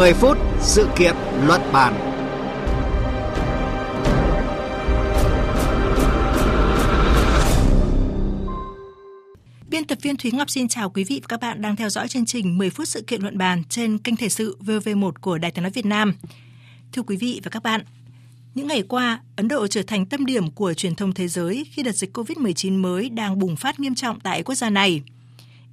10 phút sự kiện luận bàn. Biên tập viên Thúy Ngọc xin chào quý vị và các bạn đang theo dõi chương trình 10 phút sự kiện luận bàn trên kênh Thể sự VV1 của Đài Tiếng nói Việt Nam. Thưa quý vị và các bạn, những ngày qua, Ấn Độ trở thành tâm điểm của truyền thông thế giới khi đợt dịch COVID-19 mới đang bùng phát nghiêm trọng tại quốc gia này.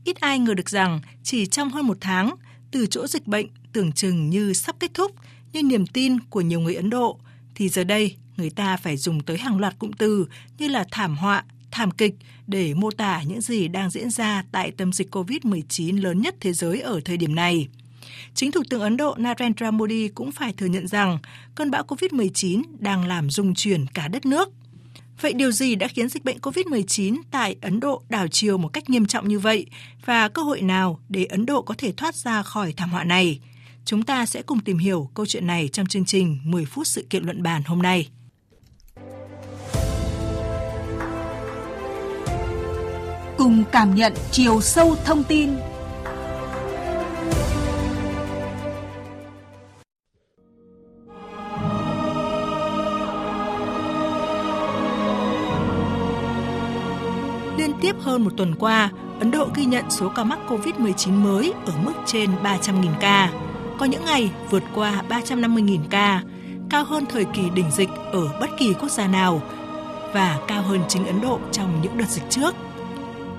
Ít ai ngờ được rằng chỉ trong hơn một tháng, từ chỗ dịch bệnh tưởng chừng như sắp kết thúc, như niềm tin của nhiều người Ấn Độ, thì giờ đây người ta phải dùng tới hàng loạt cụm từ như là thảm họa, thảm kịch để mô tả những gì đang diễn ra tại tâm dịch COVID-19 lớn nhất thế giới ở thời điểm này. Chính Thủ tướng Ấn Độ Narendra Modi cũng phải thừa nhận rằng cơn bão COVID-19 đang làm rung chuyển cả đất nước. Vậy điều gì đã khiến dịch bệnh COVID-19 tại Ấn Độ đảo chiều một cách nghiêm trọng như vậy và cơ hội nào để Ấn Độ có thể thoát ra khỏi thảm họa này? Chúng ta sẽ cùng tìm hiểu câu chuyện này trong chương trình 10 phút sự kiện luận bàn hôm nay. Cùng cảm nhận chiều sâu thông tin tiếp hơn một tuần qua, Ấn Độ ghi nhận số ca mắc COVID-19 mới ở mức trên 300.000 ca. Có những ngày vượt qua 350.000 ca, cao hơn thời kỳ đỉnh dịch ở bất kỳ quốc gia nào và cao hơn chính Ấn Độ trong những đợt dịch trước.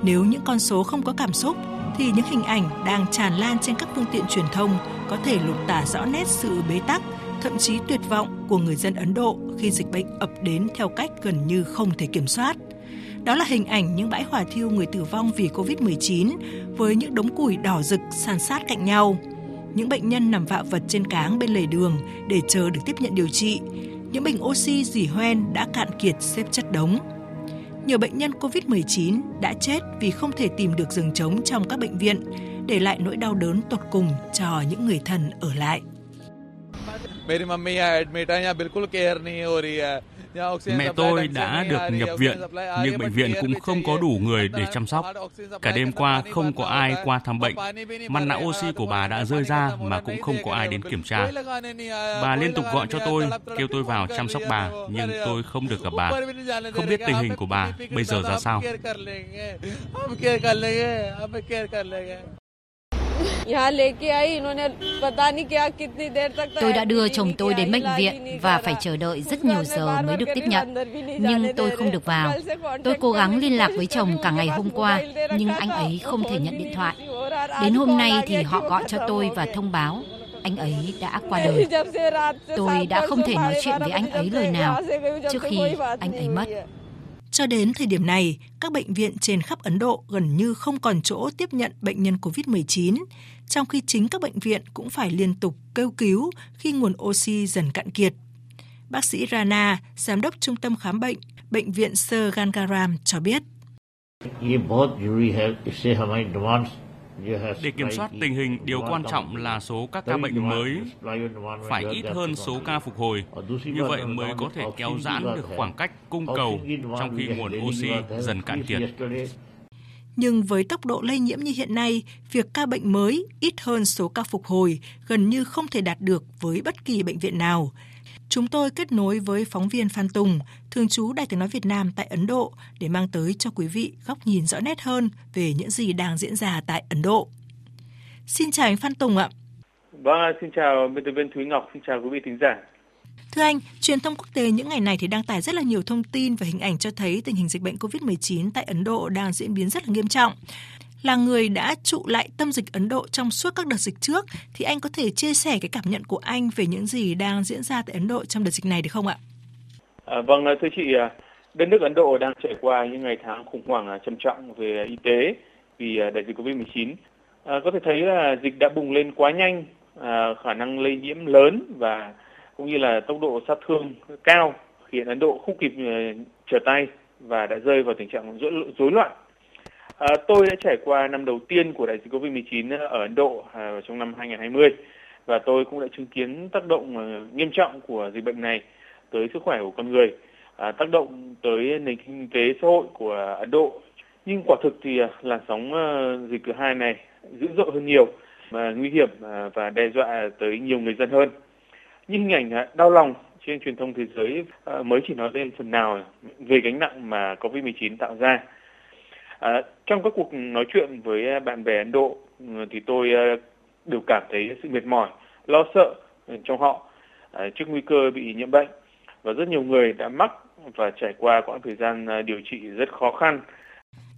Nếu những con số không có cảm xúc, thì những hình ảnh đang tràn lan trên các phương tiện truyền thông có thể lột tả rõ nét sự bế tắc, thậm chí tuyệt vọng của người dân Ấn Độ khi dịch bệnh ập đến theo cách gần như không thể kiểm soát. Đó là hình ảnh những bãi hỏa thiêu người tử vong vì Covid-19 với những đống củi đỏ rực san sát cạnh nhau. Những bệnh nhân nằm vạ vật trên cáng bên lề đường để chờ được tiếp nhận điều trị. Những bình oxy dỉ hoen đã cạn kiệt xếp chất đống. Nhiều bệnh nhân COVID-19 đã chết vì không thể tìm được giường trống trong các bệnh viện, để lại nỗi đau đớn tột cùng cho những người thân ở lại. मेरी मम्मी यहाँ एडमिट है यहाँ बिल्कुल केयर नहीं हो रही है Mẹ tôi đã được nhập viện, nhưng bệnh viện cũng không có đủ người để chăm sóc. Cả đêm qua không có ai qua thăm bệnh. Mặt nạ oxy của bà đã rơi ra mà cũng không có ai đến kiểm tra. Bà liên tục gọi cho tôi, kêu tôi vào chăm sóc bà, nhưng tôi không được gặp bà. Không biết tình hình của bà bây giờ ra sao. Tôi đã đưa chồng tôi đến bệnh viện và phải chờ đợi rất nhiều giờ mới được tiếp nhận. Nhưng tôi không được vào. Tôi cố gắng liên lạc với chồng cả ngày hôm qua, nhưng anh ấy không thể nhận điện thoại. Đến hôm nay thì họ gọi cho tôi và thông báo anh ấy đã qua đời. Tôi đã không thể nói chuyện với anh ấy lời nào trước khi anh ấy mất. Cho đến thời điểm này, các bệnh viện trên khắp Ấn Độ gần như không còn chỗ tiếp nhận bệnh nhân COVID-19, trong khi chính các bệnh viện cũng phải liên tục kêu cứu khi nguồn oxy dần cạn kiệt. Bác sĩ Rana, giám đốc trung tâm khám bệnh, bệnh viện Sir Gangaram cho biết. Để kiểm soát tình hình, điều quan trọng là số các ca bệnh mới phải ít hơn số ca phục hồi. Như vậy mới có thể kéo giãn được khoảng cách cung cầu trong khi nguồn oxy dần cạn kiệt. Nhưng với tốc độ lây nhiễm như hiện nay, việc ca bệnh mới ít hơn số ca phục hồi gần như không thể đạt được với bất kỳ bệnh viện nào. Chúng tôi kết nối với phóng viên Phan Tùng, thường trú Đài tiếng nói Việt Nam tại Ấn Độ để mang tới cho quý vị góc nhìn rõ nét hơn về những gì đang diễn ra tại Ấn Độ. Xin chào anh Phan Tùng ạ. Vâng, xin chào biên tập viên Thúy Ngọc, xin chào quý vị thính giả. Thưa anh, truyền thông quốc tế những ngày này thì đăng tải rất là nhiều thông tin và hình ảnh cho thấy tình hình dịch bệnh COVID-19 tại Ấn Độ đang diễn biến rất là nghiêm trọng là người đã trụ lại tâm dịch Ấn Độ trong suốt các đợt dịch trước thì anh có thể chia sẻ cái cảm nhận của anh về những gì đang diễn ra tại Ấn Độ trong đợt dịch này được không ạ? À, vâng, à, thưa chị, à, đất nước Ấn Độ đang trải qua những ngày tháng khủng hoảng à, trầm trọng về y tế vì đại dịch Covid-19. À, có thể thấy là dịch đã bùng lên quá nhanh, à, khả năng lây nhiễm lớn và cũng như là tốc độ sát thương cao khiến Ấn Độ không kịp trở tay và đã rơi vào tình trạng rối loạn À, tôi đã trải qua năm đầu tiên của đại dịch Covid-19 ờ, ở Ấn Độ à, trong năm 2020 và tôi cũng đã chứng kiến tác động ờ, nghiêm trọng của dịch bệnh này tới sức khỏe của con người, à, tác động tới nền kinh tế xã hội của Ấn Độ. Nhưng quả thực thì à, làn sóng ờ, dịch thứ hai này dữ dội hơn nhiều và nguy hiểm à, và đe dọa tới nhiều người dân hơn. Những hình ảnh à, đau lòng trên truyền thông thế giới mới chỉ nói lên phần nào về gánh nặng mà COVID-19 tạo ra. À, trong các cuộc nói chuyện với à, bạn bè Ấn Độ ừ, thì tôi à, đều cảm thấy sự mệt mỏi, lo sợ ừ, trong họ à, trước nguy cơ bị nhiễm bệnh và rất nhiều người đã mắc và trải qua quãng thời gian điều trị rất khó khăn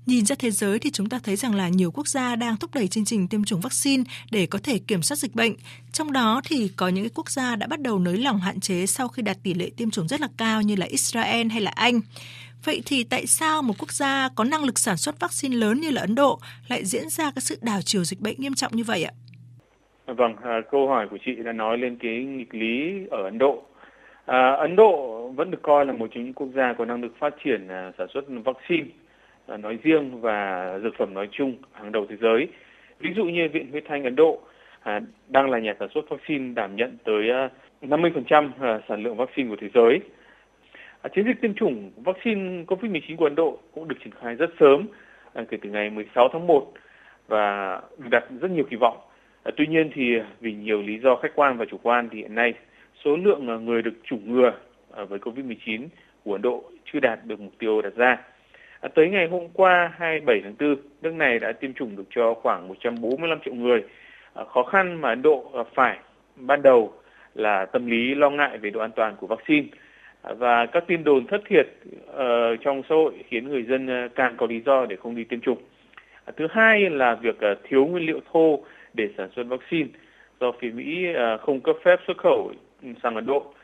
Nhìn ra thế giới thì chúng ta thấy rằng là nhiều quốc gia đang thúc đẩy chương trình tiêm chủng vaccine để có thể kiểm soát dịch bệnh. Trong đó thì có những quốc gia đã bắt đầu nới lỏng hạn chế sau khi đạt tỷ lệ tiêm chủng rất là cao như là Israel hay là Anh. Vậy thì tại sao một quốc gia có năng lực sản xuất vaccine lớn như là Ấn Độ lại diễn ra cái sự đảo chiều dịch bệnh nghiêm trọng như vậy ạ? Vâng, à, câu hỏi của chị đã nói lên cái nghịch lý ở Ấn Độ. À, Ấn Độ vẫn được coi là một trong những quốc gia có năng lực phát triển à, sản xuất vaccine À, nói riêng và dược phẩm nói chung hàng đầu thế giới. Ví dụ như Viện Huyết Thanh Ấn Độ à, đang là nhà sản xuất vaccine đảm nhận tới à, 50% à, sản lượng vaccine của thế giới. À, chiến dịch tiêm chủng vaccine COVID-19 của Ấn Độ cũng được triển khai rất sớm à, kể từ ngày 16 tháng 1 và được đặt rất nhiều kỳ vọng. À, tuy nhiên thì vì nhiều lý do khách quan và chủ quan thì hiện nay số lượng người được chủng ngừa với COVID-19 của Ấn Độ chưa đạt được mục tiêu đặt ra. À, tới ngày hôm qua 27 tháng 4, nước này đã tiêm chủng được cho khoảng 145 triệu người. À, khó khăn mà Ấn Độ gặp phải ban đầu là tâm lý lo ngại về độ an toàn của vaccine và các tin đồn thất thiệt uh, trong xã hội khiến người dân uh, càng có lý do để không đi tiêm chủng. À, thứ hai là việc uh, thiếu nguyên liệu thô để sản xuất vaccine do phía Mỹ uh, không cấp phép xuất khẩu sang Ấn Độ.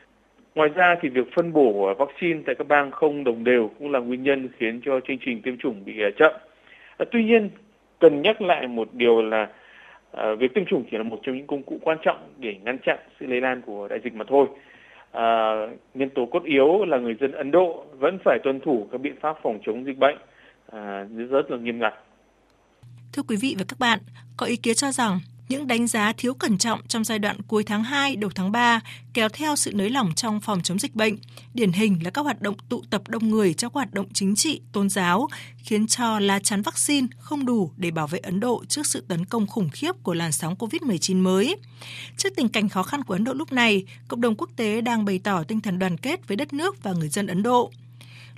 Ngoài ra thì việc phân bổ vaccine tại các bang không đồng đều cũng là nguyên nhân khiến cho chương trình tiêm chủng bị chậm. À, tuy nhiên, cần nhắc lại một điều là à, việc tiêm chủng chỉ là một trong những công cụ quan trọng để ngăn chặn sự lây lan của đại dịch mà thôi. À, nhân tố cốt yếu là người dân Ấn Độ vẫn phải tuân thủ các biện pháp phòng chống dịch bệnh à, rất là nghiêm ngặt. Thưa quý vị và các bạn, có ý kiến cho rằng những đánh giá thiếu cẩn trọng trong giai đoạn cuối tháng 2, đầu tháng 3 kéo theo sự nới lỏng trong phòng chống dịch bệnh. Điển hình là các hoạt động tụ tập đông người trong hoạt động chính trị, tôn giáo, khiến cho lá chắn vaccine không đủ để bảo vệ Ấn Độ trước sự tấn công khủng khiếp của làn sóng COVID-19 mới. Trước tình cảnh khó khăn của Ấn Độ lúc này, cộng đồng quốc tế đang bày tỏ tinh thần đoàn kết với đất nước và người dân Ấn Độ.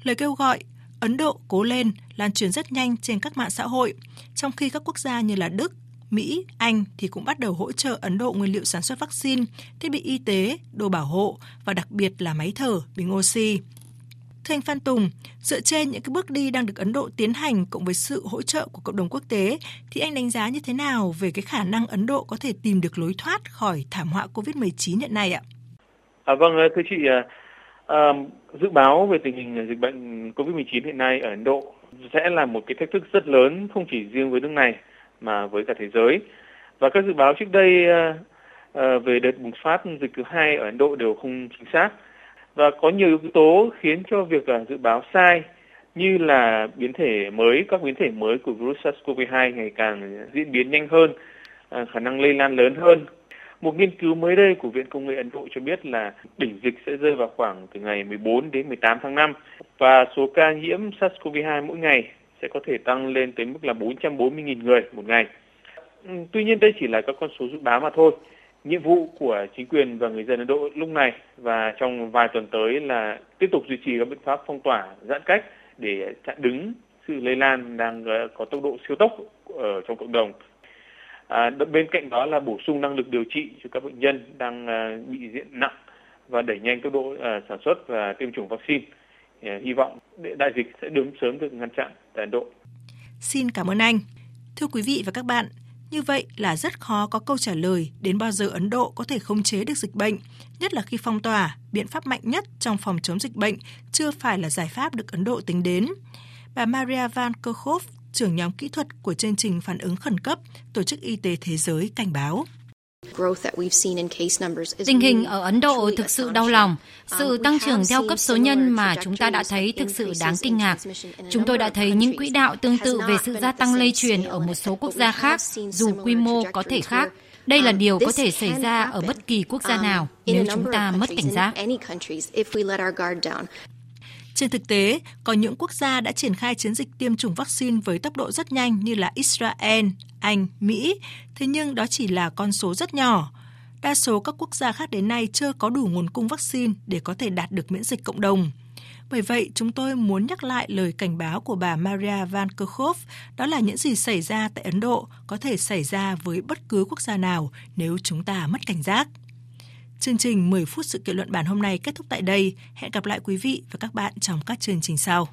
Lời kêu gọi Ấn Độ cố lên lan truyền rất nhanh trên các mạng xã hội, trong khi các quốc gia như là Đức, Mỹ, Anh thì cũng bắt đầu hỗ trợ Ấn Độ nguyên liệu sản xuất vaccine, thiết bị y tế, đồ bảo hộ và đặc biệt là máy thở, bình oxy. Thưa anh Phan Tùng, dựa trên những cái bước đi đang được Ấn Độ tiến hành cộng với sự hỗ trợ của cộng đồng quốc tế, thì anh đánh giá như thế nào về cái khả năng Ấn Độ có thể tìm được lối thoát khỏi thảm họa COVID-19 hiện nay ạ? À, vâng, ờ, thưa chị, à, dự báo về tình hình ờ, dịch bệnh COVID-19 hiện nay ở Ấn Độ sẽ là một cái thách thức rất lớn không chỉ riêng với nước này mà với cả thế giới. Và các dự báo trước đây ờ, ờ, về đợt bùng phát dịch thứ hai ở Ấn Độ đều không chính xác. Và có nhiều yếu tố khiến cho việc ờ, dự báo sai như là biến thể mới, các biến thể mới của virus SARS-CoV-2 ngày càng diễn biến nhanh hơn, khả năng lây lan lớn hơn. Một nghiên cứu mới đây của Viện Công nghệ Ấn Độ cho biết là đỉnh dịch sẽ rơi vào khoảng từ ngày 14 đến 18 tháng 5 và số ca nhiễm SARS-CoV-2 mỗi ngày sẽ có thể tăng lên tới mức là 440.000 người một ngày. Ừ, tuy nhiên đây chỉ là các con số dự báo mà thôi. Nhiệm vụ của chính quyền và người dân Ấn Độ lúc này và trong vài tuần tới là tiếp tục duy trì các biện pháp phong tỏa, giãn cách để chặn đứng sự lây lan đang ờ, có tốc độ siêu tốc ở trong cộng đồng. À, bên cạnh đó là bổ sung năng lực điều trị cho các bệnh nhân đang ờ, bị diện nặng và đẩy nhanh tốc độ ờ, sản xuất và tiêm chủng vaccine. Uh, hy vọng đại dịch sẽ đứng sớm được ngăn chặn tại Ấn Độ. Xin cảm ơn anh. Thưa quý vị và các bạn, như vậy là rất khó có câu trả lời đến bao giờ Ấn Độ có thể khống chế được dịch bệnh, nhất là khi phong tỏa, biện pháp mạnh nhất trong phòng chống dịch bệnh chưa phải là giải pháp được Ấn Độ tính đến. Bà Maria Van Kerkhove, trưởng nhóm kỹ thuật của chương trình phản ứng khẩn cấp Tổ chức Y tế Thế giới cảnh báo. Tình hình ở Ấn Độ thực sự đau lòng. Sự tăng trưởng theo cấp số nhân mà chúng ta đã thấy thực sự đáng kinh ngạc. Chúng tôi đã thấy những quỹ đạo tương tự về sự gia tăng lây truyền ở một số quốc gia khác, dù quy mô có thể khác. Đây là điều có thể xảy ra ở bất kỳ quốc gia nào nếu chúng ta mất cảnh giác. Trên thực tế, có những quốc gia đã triển khai chiến dịch tiêm chủng vaccine với tốc độ rất nhanh như là Israel, Anh, Mỹ, thế nhưng đó chỉ là con số rất nhỏ. Đa số các quốc gia khác đến nay chưa có đủ nguồn cung vaccine để có thể đạt được miễn dịch cộng đồng. Bởi vậy, chúng tôi muốn nhắc lại lời cảnh báo của bà Maria Van Kerkhove, đó là những gì xảy ra tại Ấn Độ có thể xảy ra với bất cứ quốc gia nào nếu chúng ta mất cảnh giác. Chương trình 10 phút sự kiện luận bản hôm nay kết thúc tại đây. Hẹn gặp lại quý vị và các bạn trong các chương trình sau.